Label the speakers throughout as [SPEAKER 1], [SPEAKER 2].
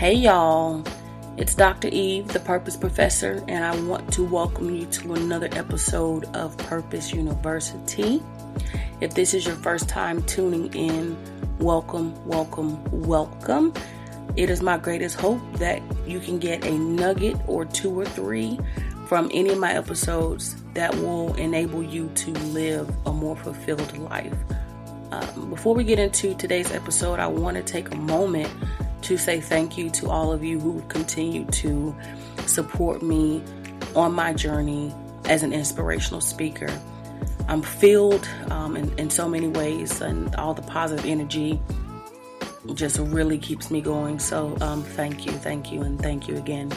[SPEAKER 1] Hey y'all, it's Dr. Eve, the Purpose Professor, and I want to welcome you to another episode of Purpose University. If this is your first time tuning in, welcome, welcome, welcome. It is my greatest hope that you can get a nugget or two or three from any of my episodes that will enable you to live a more fulfilled life. Um, before we get into today's episode, I want to take a moment to say thank you to all of you who continue to support me on my journey as an inspirational speaker. I'm filled um, in, in so many ways, and all the positive energy just really keeps me going. So, um, thank you, thank you, and thank you again.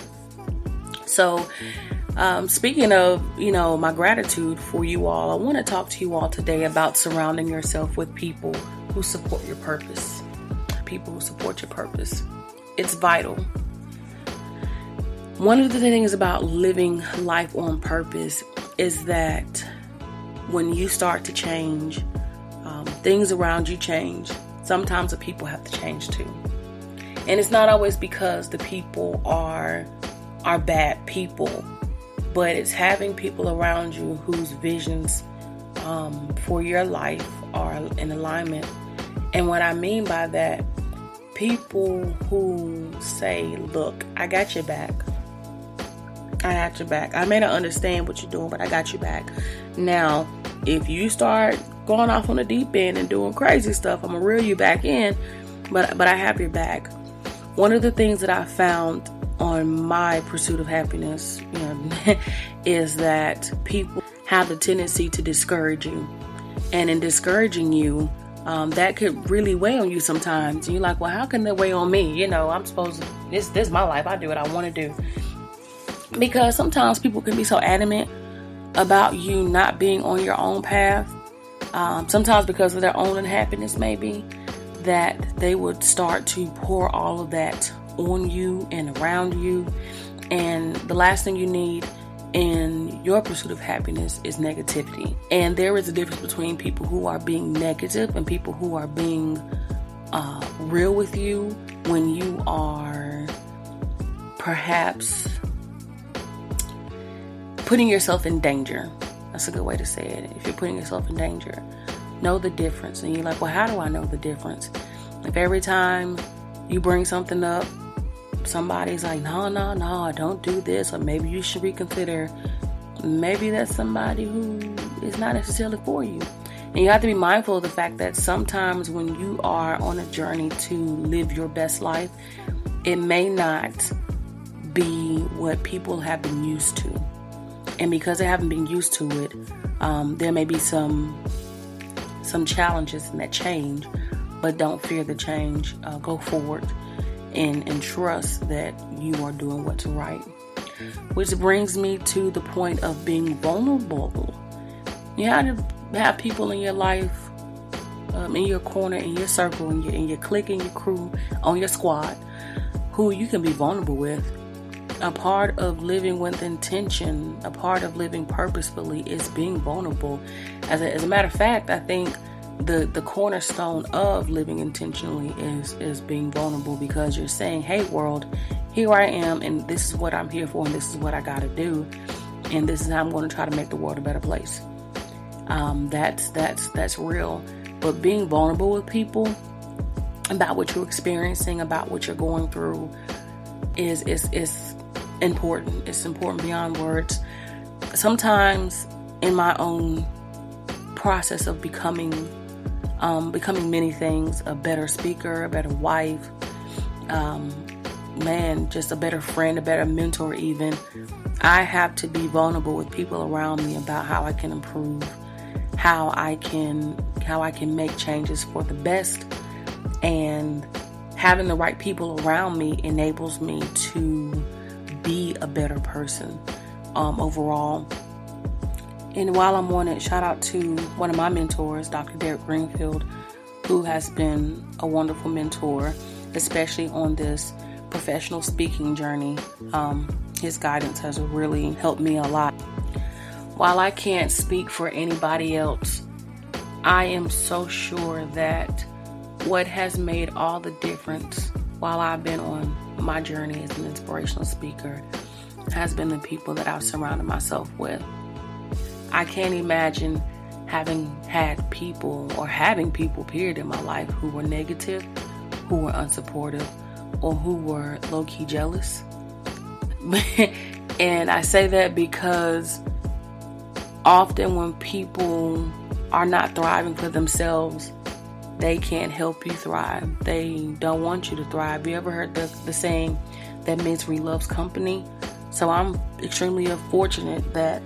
[SPEAKER 1] So, um, speaking of, you know, my gratitude for you all, I want to talk to you all today about surrounding yourself with people who support your purpose people who support your purpose. It's vital. One of the things about living life on purpose is that when you start to change, um, things around you change. Sometimes the people have to change too. And it's not always because the people are are bad people, but it's having people around you whose visions um, for your life are in alignment. And what I mean by that people who say, Look, I got your back. I got your back. I may not understand what you're doing, but I got your back. Now, if you start going off on the deep end and doing crazy stuff, I'm gonna reel you back in, but but I have your back. One of the things that I found on my pursuit of happiness, you know, is that people have the tendency to discourage you. And in discouraging you, um, that could really weigh on you sometimes. And you're like, well, how can that weigh on me? You know, I'm supposed to, this, this is my life. I do what I want to do. Because sometimes people can be so adamant about you not being on your own path. Um, sometimes because of their own unhappiness, maybe, that they would start to pour all of that on you and around you. And the last thing you need in your pursuit of happiness is negativity. And there is a difference between people who are being negative and people who are being uh, real with you when you are perhaps putting yourself in danger. That's a good way to say it. If you're putting yourself in danger, know the difference. And you're like, well, how do I know the difference? If every time you bring something up somebody's like, no, no, no, don't do this, or maybe you should reconsider, maybe that's somebody who is not necessarily for you. And you have to be mindful of the fact that sometimes when you are on a journey to live your best life, it may not be what people have been used to. And because they haven't been used to it, um, there may be some some challenges in that change, but don't fear the change. Uh, go forward and, and trust that you are doing what's right. Which brings me to the point of being vulnerable. You have to have people in your life, um, in your corner, in your circle, in your, in your clique, in your crew, on your squad, who you can be vulnerable with. A part of living with intention, a part of living purposefully is being vulnerable. As a, as a matter of fact, I think the the cornerstone of living intentionally is is being vulnerable because you're saying hey world here i am and this is what i'm here for and this is what i got to do and this is how i'm going to try to make the world a better place. Um, that's that's that's real. But being vulnerable with people about what you're experiencing about what you're going through is is is important. It's important beyond words. Sometimes in my own process of becoming um, becoming many things a better speaker, a better wife, um, man, just a better friend, a better mentor, even. I have to be vulnerable with people around me about how I can improve, how I can how I can make changes for the best, and having the right people around me enables me to be a better person um, overall. And while I'm on it, shout out to one of my mentors, Dr. Derek Greenfield, who has been a wonderful mentor, especially on this professional speaking journey. Um, his guidance has really helped me a lot. While I can't speak for anybody else, I am so sure that what has made all the difference, while I've been on my journey as an inspirational speaker has been the people that I've surrounded myself with. I can't imagine having had people or having people, period, in my life who were negative, who were unsupportive, or who were low key jealous. and I say that because often when people are not thriving for themselves, they can't help you thrive. They don't want you to thrive. You ever heard the, the saying that misery loves company? So I'm extremely fortunate that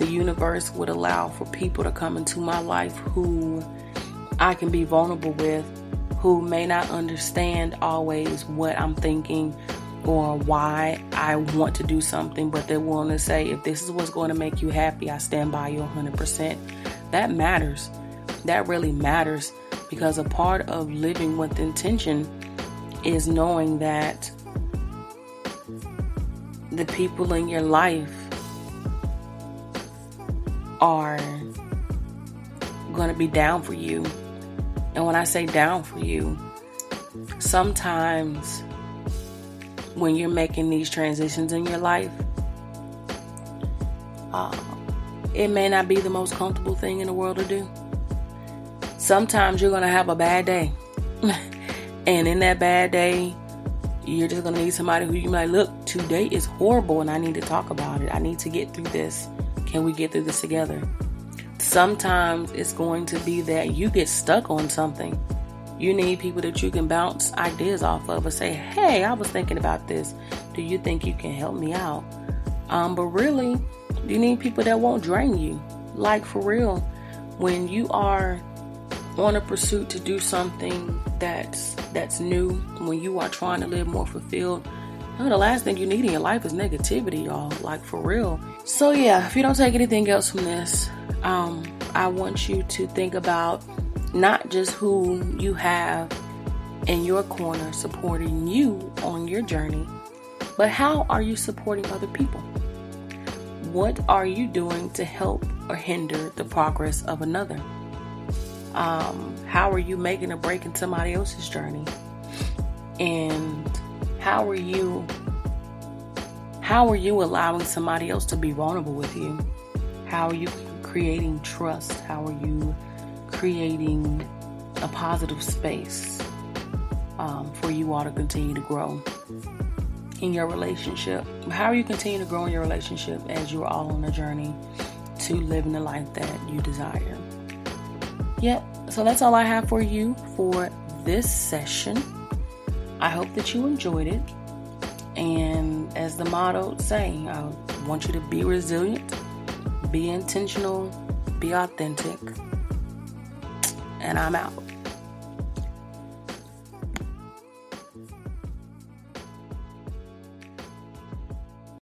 [SPEAKER 1] the universe would allow for people to come into my life who I can be vulnerable with, who may not understand always what I'm thinking or why I want to do something, but they're willing to say, if this is what's going to make you happy, I stand by you 100%. That matters. That really matters because a part of living with intention is knowing that the people in your life are going to be down for you. And when I say down for you, sometimes when you're making these transitions in your life, uh, it may not be the most comfortable thing in the world to do. Sometimes you're going to have a bad day. and in that bad day, you're just gonna need somebody who you might look, today is horrible and I need to talk about it. I need to get through this. Can we get through this together? Sometimes it's going to be that you get stuck on something. You need people that you can bounce ideas off of and say, Hey, I was thinking about this. Do you think you can help me out? Um, but really, you need people that won't drain you. Like for real, when you are on a pursuit to do something that's that's new, when you are trying to live more fulfilled, you know, the last thing you need in your life is negativity, y'all. Like for real. So yeah, if you don't take anything else from this, um, I want you to think about not just who you have in your corner supporting you on your journey, but how are you supporting other people? What are you doing to help or hinder the progress of another? Um, how are you making a break in somebody else's journey? And how are you how are you allowing somebody else to be vulnerable with you? How are you creating trust? How are you creating a positive space um, for you all to continue to grow in your relationship? How are you continuing to grow in your relationship as you're all on a journey to living the life that you desire? Yep, so that's all I have for you for this session. I hope that you enjoyed it. And as the motto saying, I want you to be resilient, be intentional, be authentic. And I'm out.